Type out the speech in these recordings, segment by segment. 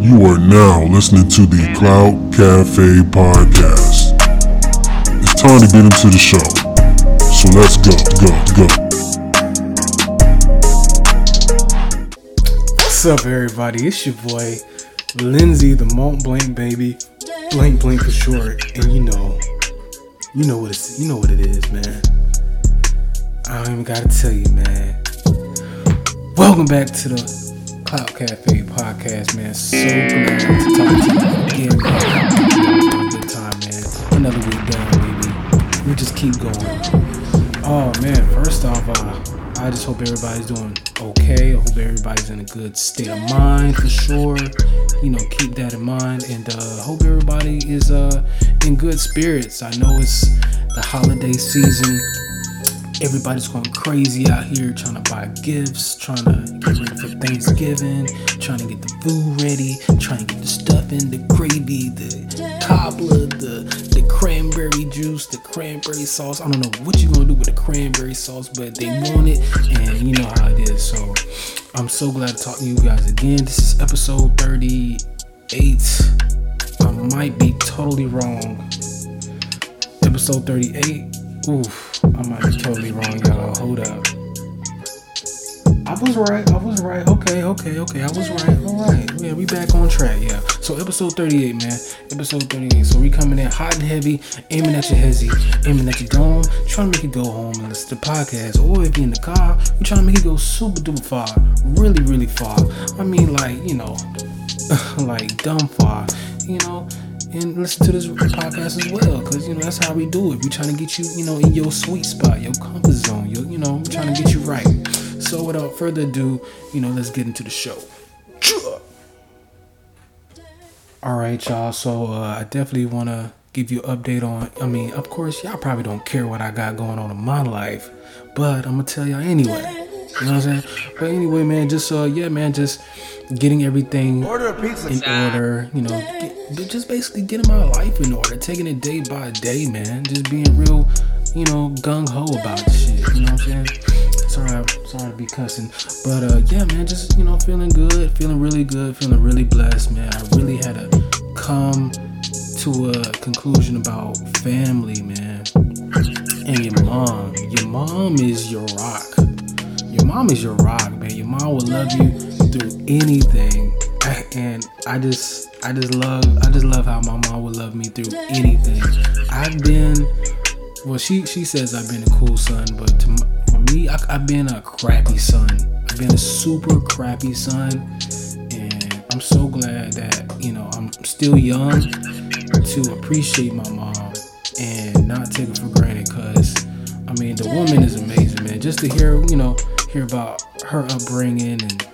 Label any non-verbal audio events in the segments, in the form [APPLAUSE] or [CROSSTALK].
You are now listening to the Cloud Cafe podcast. It's time to get into the show. So let's go, go, go. What's up, everybody? It's your boy, Lindsay, the Mont Blanc baby. Blank Blank for short. And you know, you know what it's, you know what it is, man. I don't even gotta tell you, man. Welcome back to the Cloud Cafe podcast, man. So glad to talk to you again. Good time, man. Another week down, baby. We just keep going. Oh man, first off, uh, I just hope everybody's doing okay. I hope everybody's in a good state of mind for sure. You know, keep that in mind, and uh, hope everybody is uh, in good spirits. I know it's the holiday season everybody's going crazy out here trying to buy gifts, trying to get ready for Thanksgiving, trying to get the food ready, trying to get the stuffing, the gravy, the cobbler, the the cranberry juice, the cranberry sauce. I don't know what you're gonna do with the cranberry sauce, but they want it, and you know how it is. So I'm so glad to talk to you guys again. This is episode 38. I might be totally wrong. Episode 38. Oof, I might be totally wrong, y'all. Hold up. I was right. I was right. Okay, okay, okay. I was right. All right. Yeah, we back on track. Yeah. So episode 38, man. Episode 38. So we coming in hot and heavy, aiming at your hezzy, aiming at your dome, trying to make you go home and listen to the podcast. Or if you're in the car, we trying to make it go super duper far. Really, really far. I mean, like, you know, [LAUGHS] like dumb far. You know, and listen to this podcast as well because you know that's how we do it. We're trying to get you you know in your sweet spot your comfort zone your, you know we're trying to get you right. So without further ado you know let's get into the show. All right y'all so uh, i definitely want to give you an update on i mean of course y'all probably don't care what i got going on in my life but i'm gonna tell y'all anyway you know what i'm saying but anyway man just uh yeah man just getting everything order pizza. in order, you know, get, just basically getting my life in order, taking it day by day, man. Just being real, you know, gung ho about shit. You know what I'm saying? Sorry, sorry to be cussing, but uh, yeah, man, just you know, feeling good, feeling really good, feeling really blessed, man. I really had to come to a conclusion about family, man, and your mom. Your mom is your rock. Mom is your rock, man. Your mom will love you through anything. And i just i just love i just love how my mom would love me through anything. I've been well she she says i've been a cool son but to, for me I, i've been a crappy son. I've been a super crappy son. And i'm so glad that you know i'm still young to appreciate my mom and not take it for granted because i mean the woman is amazing man. Just to hear you know hear about her upbringing and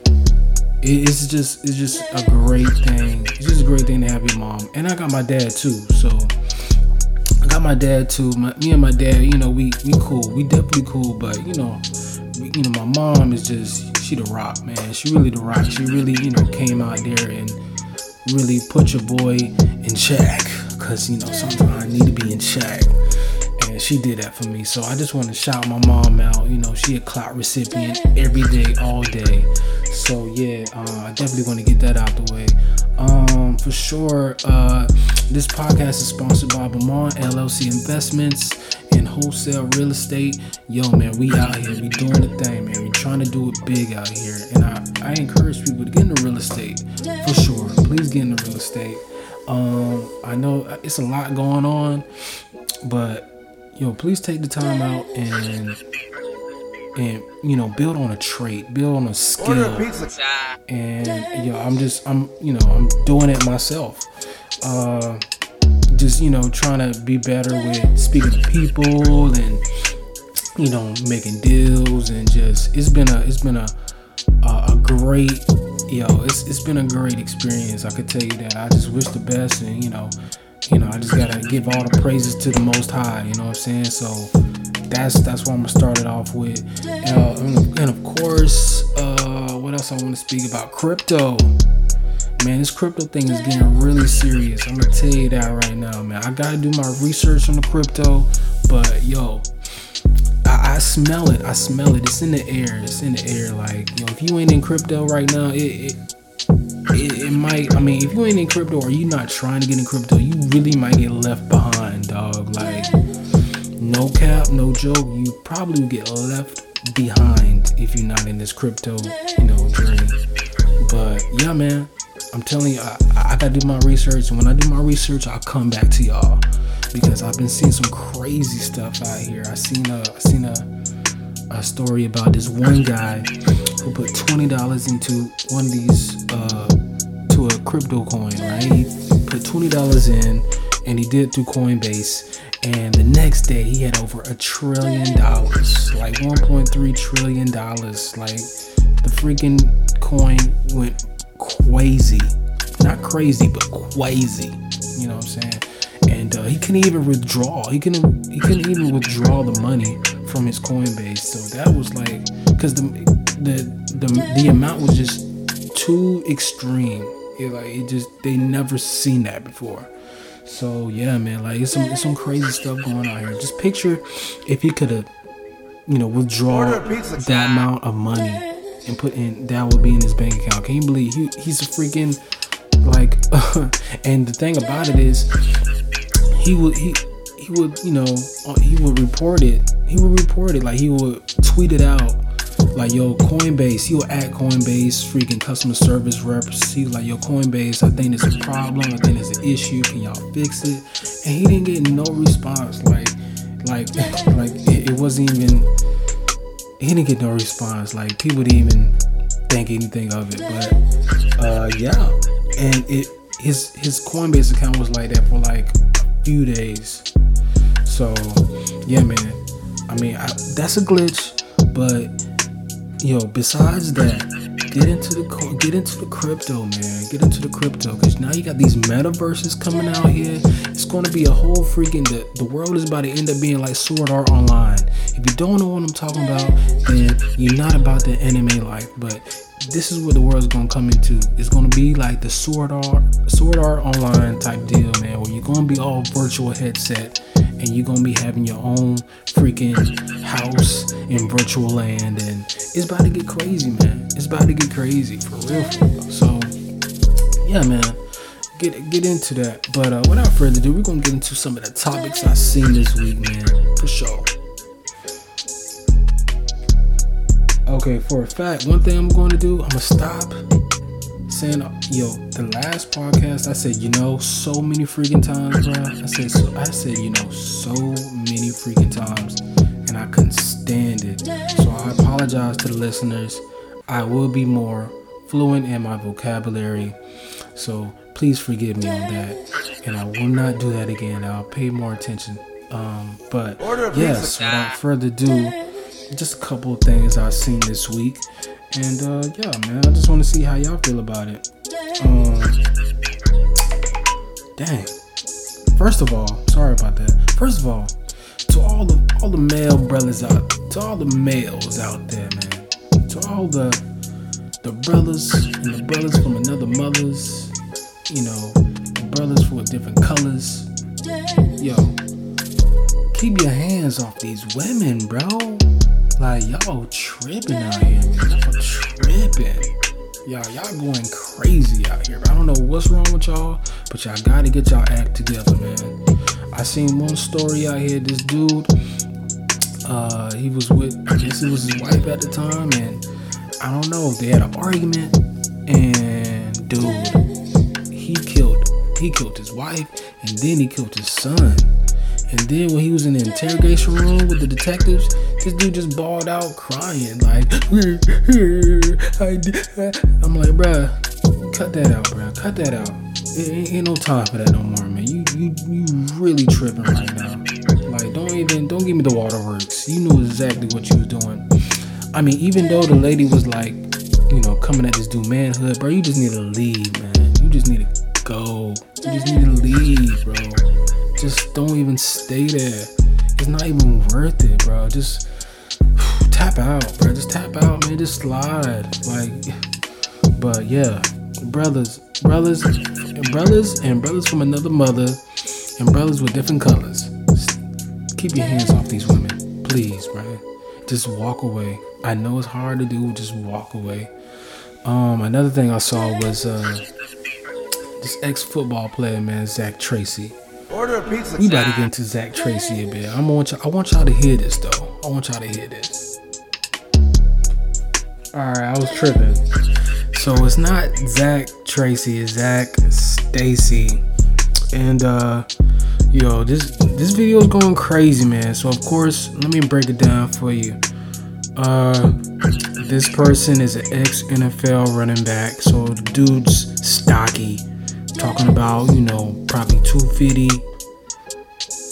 it's just it's just a great thing. It's just a great thing to have your mom. And I got my dad too. So I got my dad too. My, me and my dad, you know, we we cool. We definitely cool. But you know, we, you know, my mom is just she the rock, man. She really the rock. She really you know came out there and really put your boy in check. Cause you know sometimes I need to be in check. She did that for me. So I just want to shout my mom out. You know, she a clout recipient every day, all day. So yeah, uh, I definitely want to get that out the way. Um, for sure, uh, this podcast is sponsored by Beaumont LLC Investments and Wholesale Real Estate. Yo, man, we out here, we doing the thing, man. We trying to do it big out here, and I, I encourage people to get into real estate for sure. Please get into real estate. Um, I know it's a lot going on, but yo, please take the time out and and you know build on a trait build on a skill. And yo i'm just i'm you know i'm doing it myself. Uh just you know trying to be better with speaking to people and you know making deals and just it's been a it's been a a, a great yo it's it's been a great experience. I could tell you that. I just wish the best and you know you know i just gotta give all the praises to the most high you know what i'm saying so that's that's what I'm gonna start it off with. Uh, and of course, uh, what else I want to speak about? Crypto. Man, this crypto thing is getting really serious. I'm gonna tell you that right now, man. I gotta do my research on the crypto, but yo, I, I smell it. I smell it. It's in the air. It's in the air. Like yo, if you ain't in crypto right now, it, it it, it, might. I mean, if you ain't in crypto or you not trying to get in crypto, you really might get left behind, dog. Like, no cap, no joke. You probably get left behind if you're not in this crypto, you know, journey. But yeah, man, I'm telling you, I, I gotta do my research, and when I do my research, I'll come back to y'all because I've been seeing some crazy stuff out here. I seen a, I seen a, a story about this one guy who put twenty dollars into one of these uh, crypto coin, right? He put twenty dollars in, and he did through Coinbase. And the next day, he had over a trillion dollars, like 1.3 trillion dollars. Like the freaking coin went crazy, not crazy, but crazy. You know what I'm saying? And uh, he couldn't even withdraw. He couldn't. He couldn't even withdraw the money from his Coinbase. So that was like, because the the the the amount was just too extreme. It like it just they never seen that before. So yeah, man, like it's some it's some crazy stuff going on here. Just picture if he could have, you know, withdraw that amount of money and put in that would be in his bank account. Can you believe he he's a freaking like? [LAUGHS] and the thing about it is, he would he he would you know he would report it. He would report it like he would tweet it out like yo Coinbase, he will at Coinbase freaking customer service reps. He was like yo Coinbase, I think there's a problem, I think there's an issue, can y'all fix it? And he didn't get no response. Like like [LAUGHS] like it, it wasn't even he didn't get no response. Like people didn't even think anything of it. But uh yeah. And it his his Coinbase account was like that for like a few days. So yeah man. I mean I, that's a glitch, but yo, besides that, get into the get into the crypto, man. Get into the crypto because now you got these metaverses coming out here. It's going to be a whole freaking the, the world is about to end up being like Sword Art Online. If you don't know what I'm talking about, then you're not about the anime life. But this is what the world's gonna come into. It's gonna be like the Sword Art Sword Art Online type deal, man, where you're gonna be all virtual headset and you're gonna be having your own freaking house in virtual land. And it's about to get crazy man. It's about to get crazy for real, so yeah man. Get get into that. But uh, without further ado we're gonna get into some of the topics I've seen this week man. For sure. Okay for a fact one thing i'm to do i'm gonna stop saying, yo, the last podcast, I said, you know, so many freaking times, bro. I said, so, I said, you know, so many freaking times, and I couldn't stand it. So I apologize to the listeners. I will be more fluent in my vocabulary. So please forgive me on that, and I will not do that again. I'll pay more attention. Um, but yes, without further ado, just a couple of things I've seen this week. And uh, yeah, man, I just want to see how y'all feel about it. Um, dang. First of all, sorry about that. First of all, to all the all the male brothers out, to all the males out there, man, to all the the brothers and the brothers from another mothers, you know, the brothers for different colors. Yo, keep your hands off these women, bro. Like y'all tripping out here. Y'all tripping. Y'all, y'all going crazy out here. I don't know what's wrong with y'all, but y'all gotta get y'all act together, man. I seen one story out here. This dude, uh, he was with, I guess it was his wife at the time, and I don't know. They had an argument, and dude, he killed, he killed his wife, and then he killed his son. And then when he was in the interrogation room with the detectives, this dude just bawled out crying like, [LAUGHS] I'm like, bruh, cut that out, bruh, cut that out. Ain't, ain't no time for that no more, man. You you you really tripping right now. Like, don't even don't give me the waterworks. You knew exactly what you was doing. I mean, even though the lady was like, you know, coming at this dude manhood, bro, you just need to leave, man. You just need to go. You just need to leave, bro. Just don't even stay there. It's not even worth it, bro. Just [SIGHS] tap out, bro. Just tap out, man. Just slide. Like, but yeah, brothers, brothers, and brothers, and brothers from another mother, and brothers with different colors. Keep your hands off these women, please, bro. Just walk away. I know it's hard to do. Just walk away. Um, another thing I saw was uh, this ex-football player, man, Zach Tracy. Order a pizza. We about to get into Zach Tracy a bit. I'm want y'all, I want y'all to hear this though. I want y'all to hear this. All right, I was tripping. So it's not Zach Tracy, it's Zach Stacy, and uh, yo, this this video is going crazy, man. So of course, let me break it down for you. Uh, this person is an ex NFL running back, so the dude's stocky. Talking about you know probably 250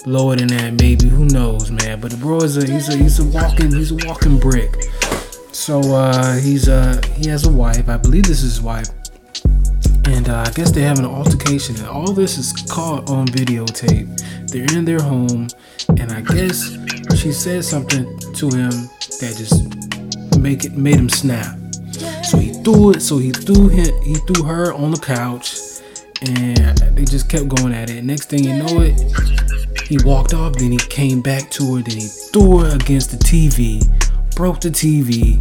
lower than that maybe who knows man. But the bro is a he's a he's a walking he's a walking brick. So uh he's uh he has a wife. I believe this is his wife. And uh, i guess they have an altercation. And all this is caught on videotape. They're in their home. And i guess she said something to him that just make it made him snap. So he threw it so he threw him he threw her on the couch and they just kept going at it next thing you know it he walked off, then he came back to her, then he threw her against the TV, broke the TV,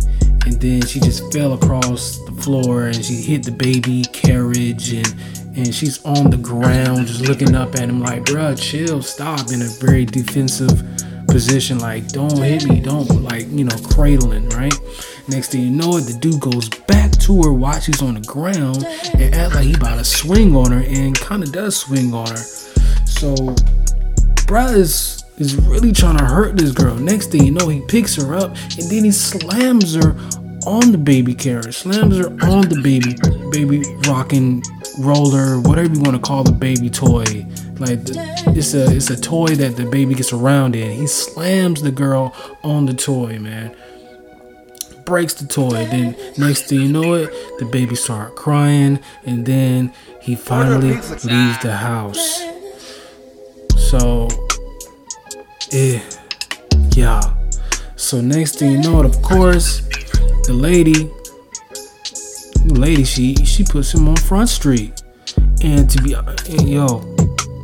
and then she just fell across the floor and she hit the baby carriage and and she's on the ground just looking up at him like, bruh, chill, stop in a very defensive position, like don't hit me, don't like, you know, cradling, right? Next thing you know it, the dude goes back to her while she's on the ground and act like he about to swing on her and kinda does swing on her. So bruh is is really trying to hurt this girl. Next thing you know, he picks her up and then he slams her on the baby carriage, slams her on the baby baby rocking roller, whatever you want to call the baby toy. Like it's a it's a toy that the baby gets around in. He slams the girl on the toy, man. Breaks the toy. Then next thing you know it, the baby start crying, and then he finally leaves the house. So, eh, yeah. So next thing you know, it, of course, the lady, the lady, she she puts him on Front Street, and to be, and yo,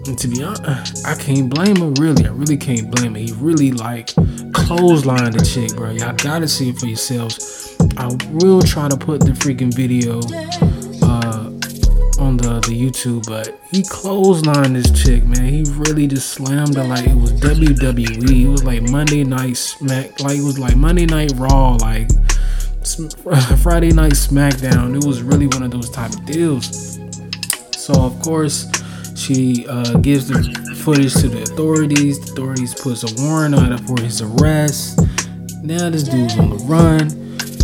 and to be honest, I can't blame him Really, I really can't blame him. He really like clotheslined the chick, bro. Y'all gotta see it for yourselves. I will try to put the freaking video uh, on the, the YouTube, but he clotheslined this chick, man. He really just slammed her like it was WWE. It was like Monday Night Smack, like it was like Monday Night Raw, like [LAUGHS] Friday Night SmackDown. It was really one of those type of deals. So of course, she uh, gives the footage to the authorities. The authorities puts a warrant out for his arrest. Now this dude's on the run,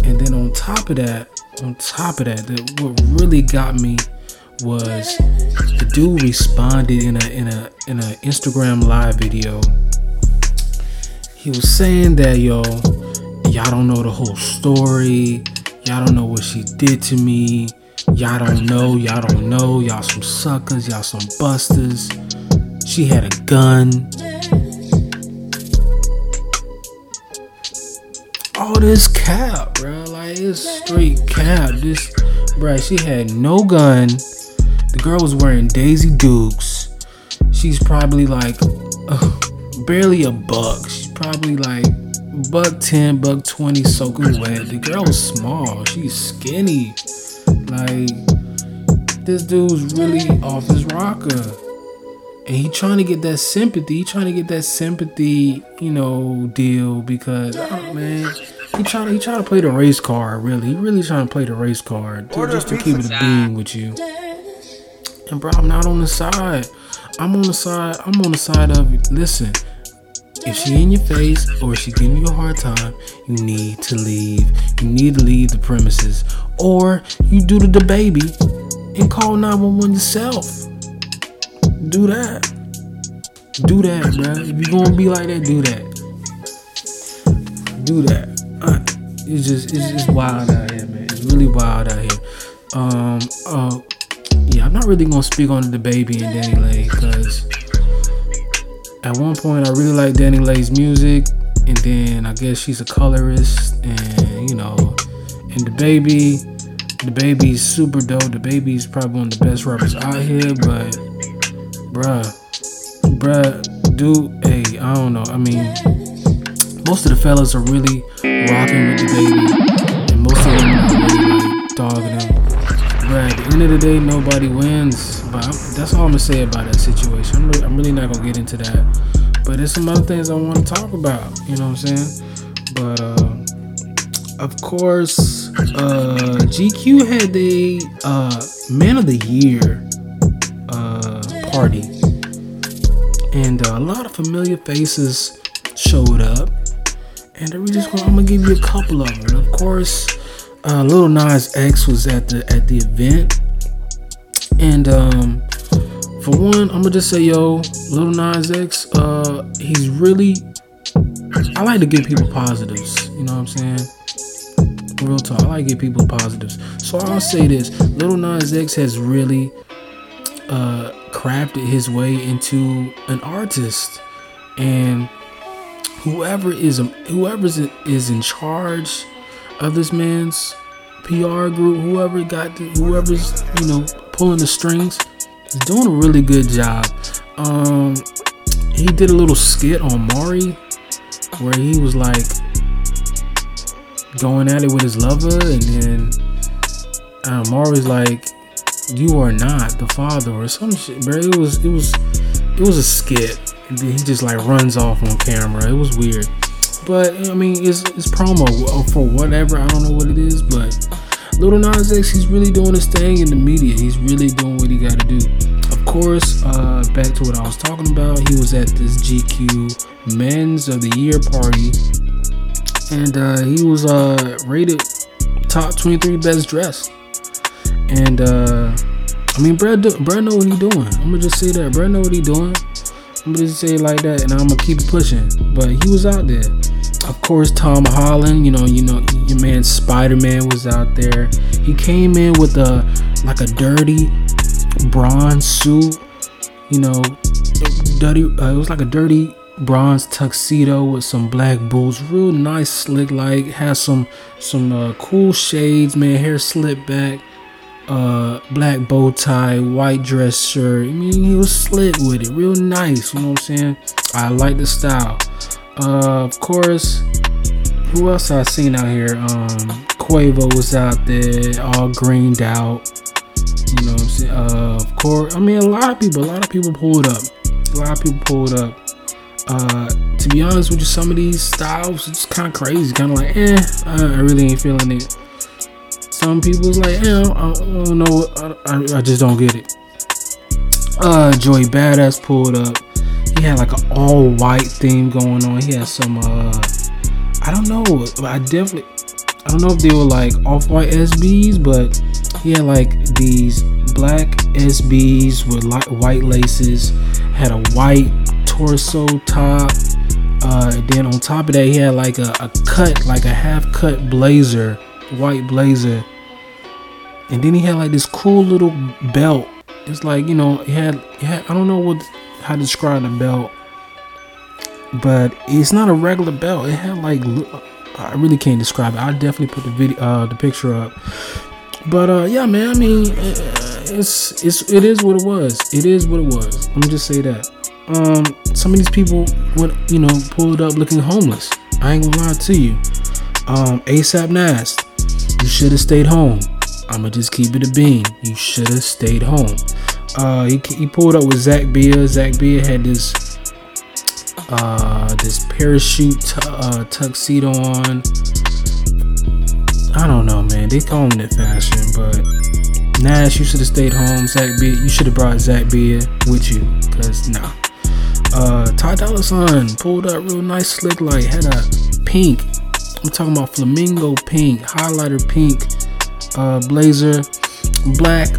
and then on top of that, on top of that, what really got me was the dude responded in a in a in a Instagram live video. He was saying that yo, y'all don't know the whole story. Y'all don't know what she did to me. Y'all don't know. Y'all don't know. Y'all some suckers. Y'all some busters. She had a gun. All this cap, bro. Like it's straight cap. This, bro. She had no gun. The girl was wearing Daisy Dukes. She's probably like uh, [SIGHS] barely a buck. She's probably like buck 10, buck 20 soaking wet. The girl was small. She's skinny. Like, this dude's really off his rocker. And he trying to get that sympathy. He trying to get that sympathy, you know, deal because, oh man, he trying to he trying to play the race card. Really, he really trying to play the race card to, just to keep it a beam with you. And bro, I'm not on the side. I'm on the side. I'm on the side of listen. If she in your face or she giving you a hard time, you need to leave. You need to leave the premises, or you do the, baby and call 911 yourself. Do that. Do that, bro. If you gonna be like that, do that. Do that. Uh, it's just it's just wild out here, man. It's really wild out here. Um. Uh. Yeah, I'm not really gonna speak on DaBaby and DaniLeigh because at one point I really liked DaniLeigh's music, and then I guess she's a colorist, and you know, and DaBaby, the baby's super dope. DaBaby's probably one of the best rappers out here, but bruh, bruh, dude, hey, I don't know. I mean, most of the fellas are really rocking with DaBaby, and most of them are really dogging him. But at the end of the day, nobody wins. But I'm, that's all I'm gonna say about that situation. I'm really, I'm really not gonna get into that. But there's some other things I want to talk about. You know what I'm saying? But uh, of course, uh, GQ had the uh, Man of the Year uh, party, and uh, a lot of familiar faces showed up. And we just gonna, I'm gonna give you a couple of them. Of course, uh, Lil Nas X was at the at the event, and um, for one, I'm gonna just say, yo, Little Nas X, uh, he's really. I like to give people positives. You know what I'm saying? Real talk. I like to give people positives. So I'll say this: Little Nas X has really uh, crafted his way into an artist, and whoever is whoever is in charge of this man's PR group, whoever got the, whoever's you know pulling the strings, is doing a really good job. Um, he did a little skit on Maury where he was like going at it with his lover, and then uh, Maury's like, "You are not the father," or some shit, bro. It was it was it was a skit. And then he just like runs off on camera. It was weird. But I mean, it's, it's promo for whatever. I don't know what it is, but Lil Nas X, he's really doing his thing in the media. He's really doing what he got to do. Of course, uh, back to what I was talking about. He was at this GQ Men's of the Year party, and uh, he was uh, rated top 23 best dressed. And uh, I mean, Brad, Brad know what he doing. I'm gonna just say that Brad know what he doing. I'm gonna just say it like that, and I'm gonna keep pushing. But he was out there. Of course, Tom Holland. You know, you know, your man Spider Man was out there. He came in with a like a dirty bronze suit. You know, dirty. Uh, it was like a dirty bronze tuxedo with some black boots, real nice, slick. Like has some some uh, cool shades, man. Hair slicked back uh black bow tie, white dress shirt. I mean, he was slick with it, real nice. You know what I'm saying? I like the style. Uh, of course, who else I seen out here? Um, Quavo was out there, all greened out. You know what I'm saying? Uh, of course, I mean, a lot of people, a lot of people pulled up. A lot of people pulled up. Uh, to be honest with you, some of these styles it's kind of crazy, kind of like, eh, I really ain't feeling it some people's like, eh, I, don't know, I, I, just don't get it. Uh, Joey Badass pulled up. He had like an all white theme going on. He had some, uh, I don't know, I definitely, I don't know if they were like off white SBs, but he had like these black SBs with light, white laces, had a white torso top. Uh, then on top of that, he had like a, a cut, like a half cut blazer, white blazer and then he had like this cool little belt. It's like you know, he had, he had I don't know what how to describe the belt, but it's not a regular belt. It had like I really can't describe it. I definitely put the video, uh, the picture up. But uh, yeah, man. I mean, it's it's it is what it was. It is what it was. Let me just say that. Um, some of these people would you know pulled up looking homeless. I ain't gonna lie to you. Um, ASAP Nast, you should have stayed home. I'ma just keep it a bean. You should have stayed home. Uh, he, he pulled up with Zach Bia. Zach Bia had this uh this parachute t- uh, tuxedo on. I don't know, man. They call him it fashion, but Nast, you should have stayed home. Zach Bia, you should have brought Zach Bia with you, cause nah. Uh, Ty Dolla Sign pulled up real nice, slick, like had a pink. I'm talking about flamingo pink, highlighter pink uh, blazer, black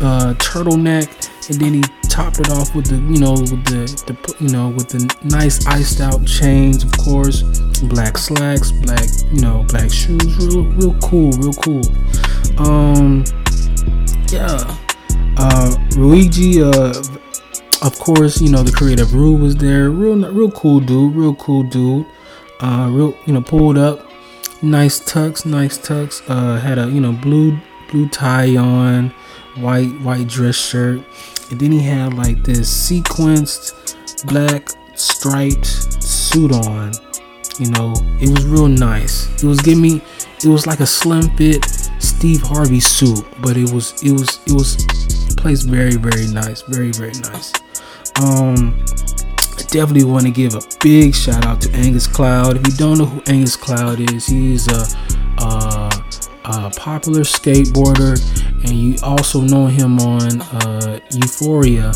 uh, turtleneck, and then he topped it off with the you know with the, the you know with the nice iced out chains, of course, black slacks, black you know black shoes, real real cool, real cool. Um, yeah, uh, Luigi, uh, of course, you know the creative Rue was there, real real cool dude, real cool dude. Uh, real you know pulled up nice tux, nice tux. Uh, had a you know blue blue tie on, white white dress shirt, and then he had like this sequenced black striped suit on. You know, it was real nice. It was giving me, it was like a slim fit Steve Harvey suit, but it was it was it was placed very very nice, very very nice. Um, I definitely want to give a big shout out to Angus Cloud. If you don't know who Angus Cloud is, he's a, a, a popular skateboarder, and you also know him on uh, Euphoria.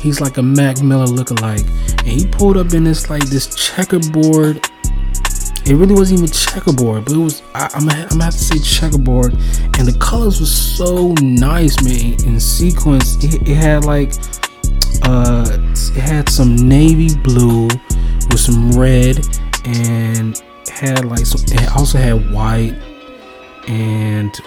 He's like a Mac Miller lookalike, and he pulled up in this like this checkerboard it really wasn't even checkerboard, but it was. I, am gonna, I'm gonna have to say checkerboard, and the colors was so nice, man. In sequence, it, it had like, uh, it had some navy blue with some red, and had like some. It also had white and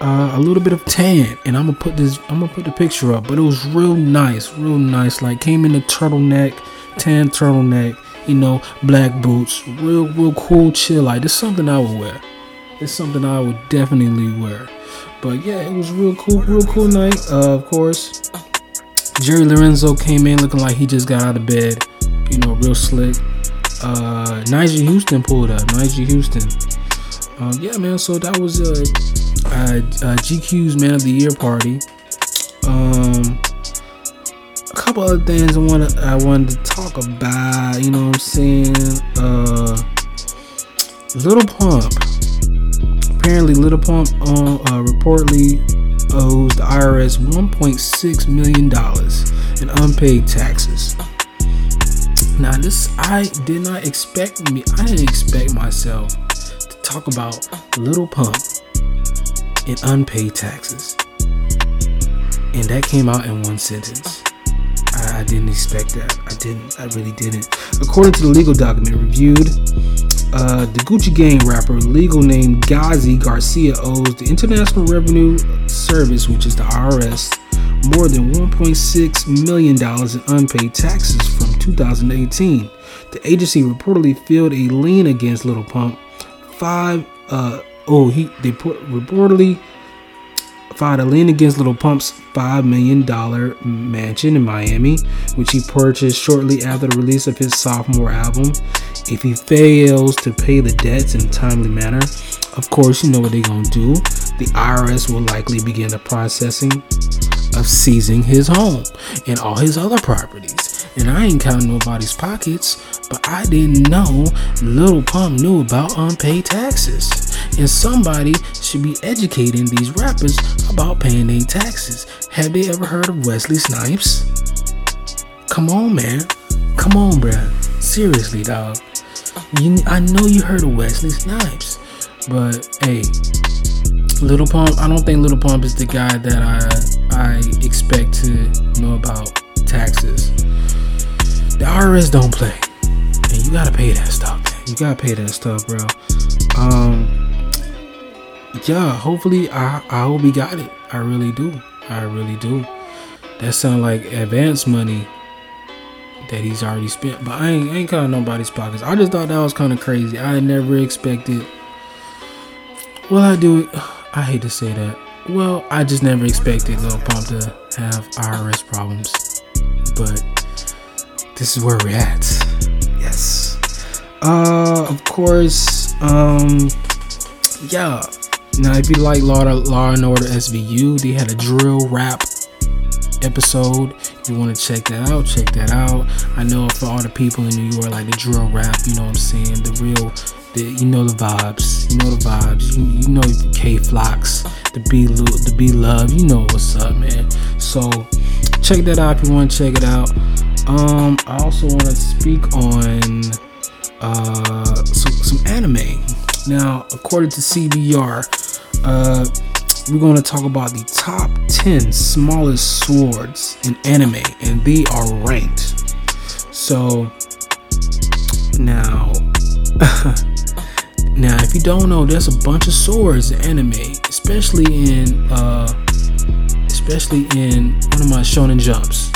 uh, a little bit of tan. And I'm gonna put this. I'm gonna put the picture up, but it was real nice, real nice. Like came in a turtleneck, tan turtleneck you know, black boots, real, real cool, chill. Like, this something I would wear. It's something I would definitely wear. But yeah, it was real cool, real cool night. Uh, of course, Jerry Lorenzo came in looking like he just got out of bed. You know, real slick. Uh, Nyjah Huston pulled up. Nyjah Huston. Um, yeah, man. So that was uh, uh, uh, GQ's Man of the Year party. Um, a couple other things I want I wanted to talk about. You know what I'm saying? Uh, Little Pump. Apparently, Little Pump uh, reportedly owes the IRS 1.6 million dollars in unpaid taxes. Now, this I did not expect me. I didn't expect myself talk about Little Pump and unpaid taxes, and that came out in one sentence. I, I didn't expect that. I didn't. I really didn't. According to the legal document reviewed, uh, the Gucci Gang rapper, legal name Gazzy Garcia, owes the International Revenue Service, which is the IRS, more than 1.6 million dollars in unpaid taxes from 2018. The agency reportedly filed a lien against Little Pump. Five. Uh, oh, he they put reportedly filed a lien against Little Pump's $5 million mansion in Miami, which he purchased shortly after the release of his sophomore album. If he fails to pay the debts in a timely manner, of course, you know what they're going to do. The IRS will likely begin the processing of seizing his home and all his other properties. And I ain't counting nobody's pockets, but I didn't know Little Pump knew about unpaid taxes. And somebody should be educating these rappers about paying their taxes. Have they ever heard of Wesley Snipes? Come on, man. Come on, bruh. Seriously, dog. You, I know you heard of Wesley Snipes, but hey, Little Pump. I don't think Little Pump is the guy that I I expect to know about taxes. The IRS don't play, and you gotta pay that stuff. Man. You gotta pay that stuff, bro. Um, yeah, hopefully I I hope he got it. I really do. I really do. That sound like advance money that he's already spent. But I ain't, I ain't counting nobody's pockets. I just thought that was kind of crazy. I never expected. Well, I do. I hate to say that. Well, I just never expected Lil Pump to have IRS problems. But this is where we're at. Yes. Uh, of course. Um, yeah. Now, if you like Law, Law and Order SVU, they had a drill rap episode. If you want to check that out, check that out. I know for all the people in New York, like the drill rap, you know what I'm saying? The real, the you know the vibes, you know the vibes. You, you know K Flocks, the B the B Love, you know what's up, man. So check that out if you want to check it out. Um, I also want to speak on uh some, some anime. Now, according to CBR, uh, we're going to talk about the top 10 smallest swords in anime, and they are ranked. So, now, [LAUGHS] now, if you don't know, there's a bunch of swords in anime, especially in, uh, especially in one of my Shonen Jumps.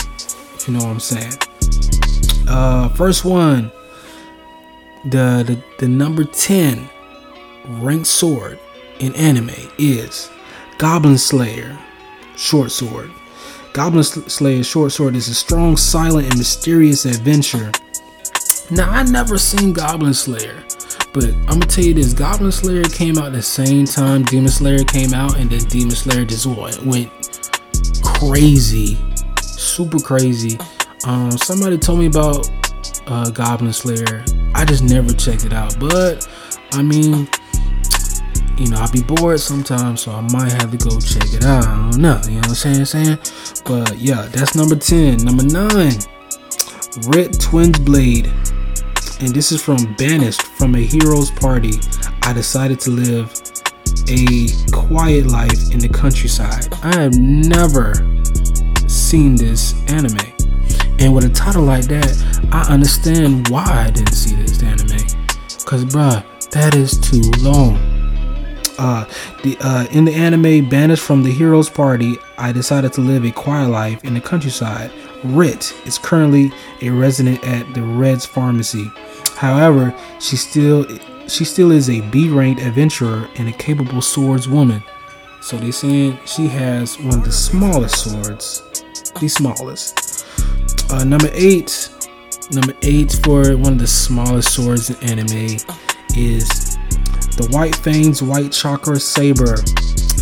You know what I'm saying. Uh, first one, the the, the number 10 ranked sword in anime is Goblin Slayer Short Sword. Goblin Slayer Short Sword is a strong, silent, and mysterious adventure. Now, I never seen Goblin Slayer, But I'm gonna tell you this: Goblin Slayer came out the same time Demon Slayer came out, and then Demon Slayer just went crazy, super crazy. Um, somebody told me about uh, Goblin Slayer. I just never checked it out, but I mean, you know, I'll be bored sometimes, so I might have to go check it out. I don't know, you know what I'm saying? saying? But yeah, that's number 10. Number 9, Red Twins Blade and this is from Banished from a Hero's Party. I decided to live a quiet life in the countryside. I have never seen this anime. And with a title like that, I understand why I didn't see this anime. Cause bruh, that is too long. Uh, the uh, in the anime banished from the Heroes party, I decided to live a quiet life in the countryside. Rit is currently a resident at the Red's pharmacy. However, she still she still is a B-ranked adventurer and a capable swordswoman. So they saying she has one of the smallest swords, the smallest. Uh, number eight, number eight for one of the smallest swords in anime is the White Fangs White Chakra Saber.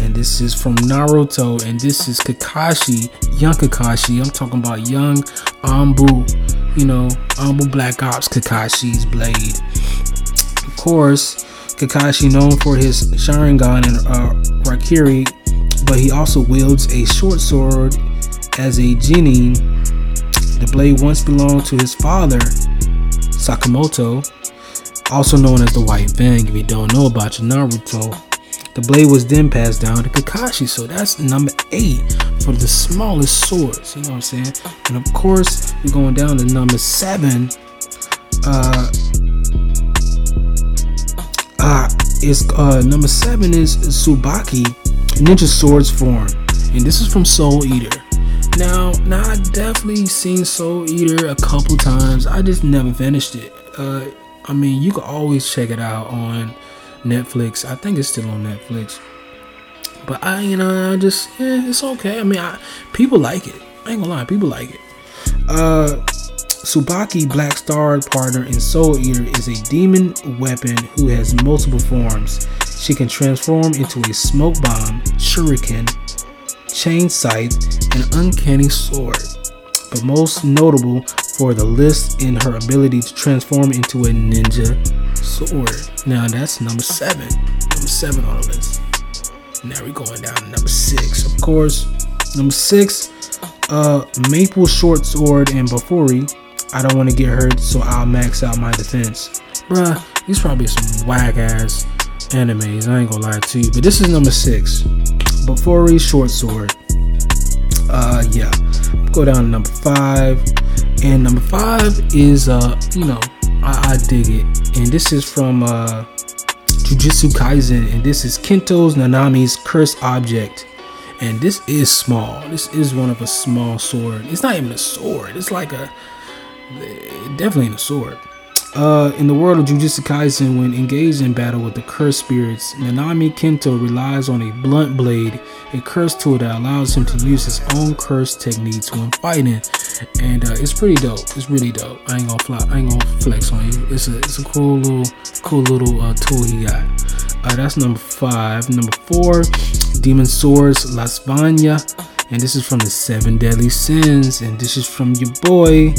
And this is from Naruto, and this is Kakashi, young Kakashi. I'm talking about young Anbu, you know, Anbu Black Ops Kakashi's blade. Of course, Kakashi known for his Sharingan and uh, Raikiri, but he also wields a short sword as a genin. The blade once belonged to his father, Sakamoto, also known as the White Fang. If you don't know about your Naruto, the blade was then passed down to Kakashi. So that's number eight for the smallest swords. You know what I'm saying? And of course, we're going down to number seven. Uh, uh, is uh number seven is Tsubaki Ninja Swords form, and this is from Soul Eater. Now, now I definitely seen Soul Eater a couple times. I just never finished it. Uh, I mean, you can always check it out on Netflix. I think it's still on Netflix. But I, you know, I just, yeah, it's okay. I mean, I, people like it. I ain't gonna lie, people like it. Uh, Tsubaki Black Star partner in Soul Eater is a demon weapon who has multiple forms. She can transform into a smoke bomb, shuriken, chain scythe, and uncanny sword. But most notable for the list in her ability to transform into a ninja sword. Now that's number seven. Number seven on the list. Now we're going down to number six. Of course, number six, uh, Maple Short Sword and Bofuri. I don't want to get hurt, so I'll max out my defense. Bruh, these probably some whack ass animes. I ain't gonna lie to you, but this is number six. Bofuri Short Sword. Uh, yeah. Go down to number five, and number five is uh, you know, I, I dig it, and this is from uh, Jujutsu Kaisen, and this is Kento's Nanami's cursed object. And this is small. This is one of a small sword. It's not even a sword. It's like a definitely a sword. Uh, in the world of Jujutsu Kaisen, when engaged in battle with the cursed spirits, Nanami Kento relies on a blunt blade, a cursed tool that allows him to use his own cursed techniques when fighting. And uh, it's pretty dope. It's really dope. I ain't gonna fly. I ain't gonna flex on you. It's a it's a cool little cool little uh, tool he got. Uh, that's number five. Number four, Demon Swords Lostvayne, and this is from the Seven Deadly Sins, and this is from your boy.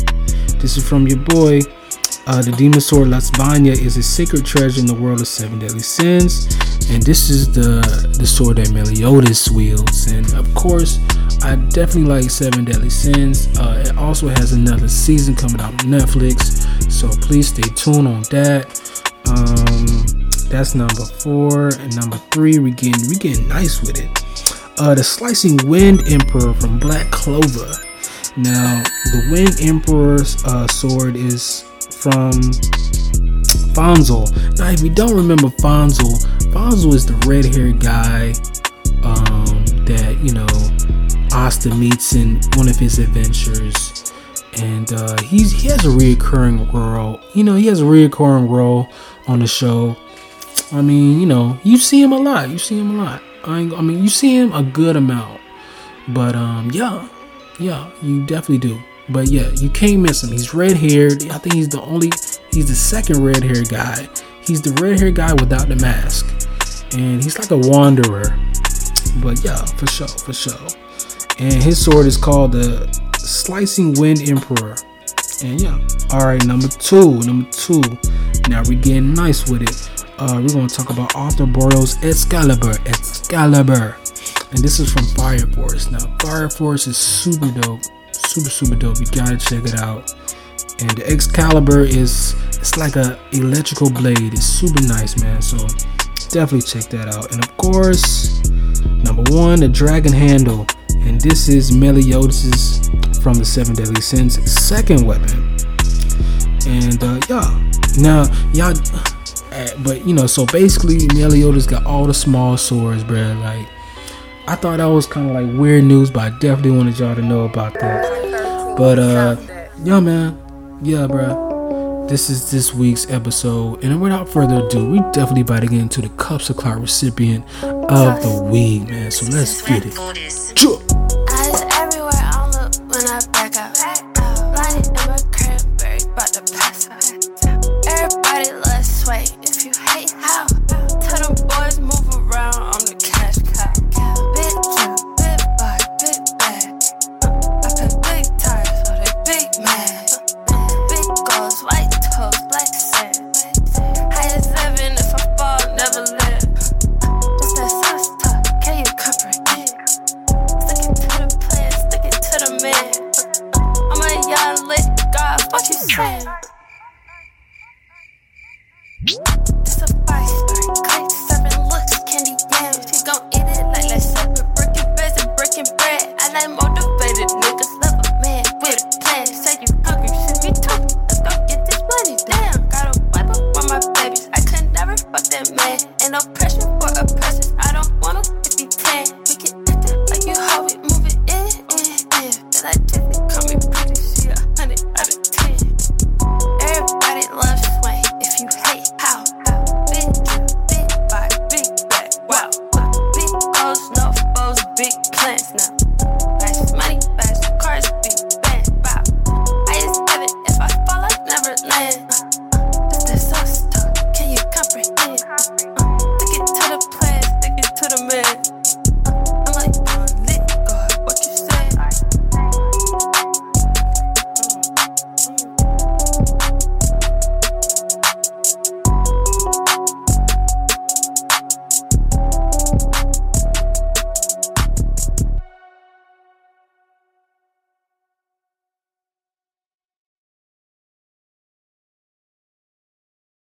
This is from your boy. Uh, the demon sword Lostvayne is a sacred treasure in the world of seven deadly sins, and this is the the sword that Meliodas wields. And of course, I definitely like Seven Deadly Sins. Uh, it also has another season coming out on Netflix, so please stay tuned on that. Um, that's number four, and number three, we getting we getting nice with it. Uh, the Slicing Wind Emperor from Black Clover. Now, the Wind Emperor's uh, sword is from Fanzell. Now, if you don't remember Fanzell, Fanzell is the red haired guy um, that, you know, Asta meets in one of his adventures. And uh, he's he has a reoccurring role. You know, he has a reoccurring role on the show. I mean, you know, you see him a lot. You see him a lot. I, I mean, you see him a good amount. But um, yeah, yeah, you definitely do. But yeah, you can't miss him. He's red haired. I think he's the only, he's the second red haired guy. he's the red hair guy without the mask, and he's like a wanderer. But yeah, for sure, for sure. And his sword is called the Slicing Wind Emperor. And yeah, all right, number two, number two. Now we're getting nice with it. Uh, we're gonna talk about Arthur Boyle's Excalibur. Excalibur, and this is from Fire Force. Now, Fire Force is super dope, super super dope. You gotta check it out. And the Excalibur is it's like a electrical blade. It's super nice, man. So definitely check that out. And of course, number one, the Dragon Handle, and this is Meliodas' from the Seven Deadly Sins second weapon. And uh, yeah, now y'all, uh, but you know, so basically Meliodas got all the small swords, bro. Like I thought that was kind of like weird news, but I definitely wanted y'all to know about that. But uh, yeah, man, yeah, bro. This is this week's episode, and without further ado, we definitely about to get into the Cups of Cloud recipient of the week, man. So let's get it.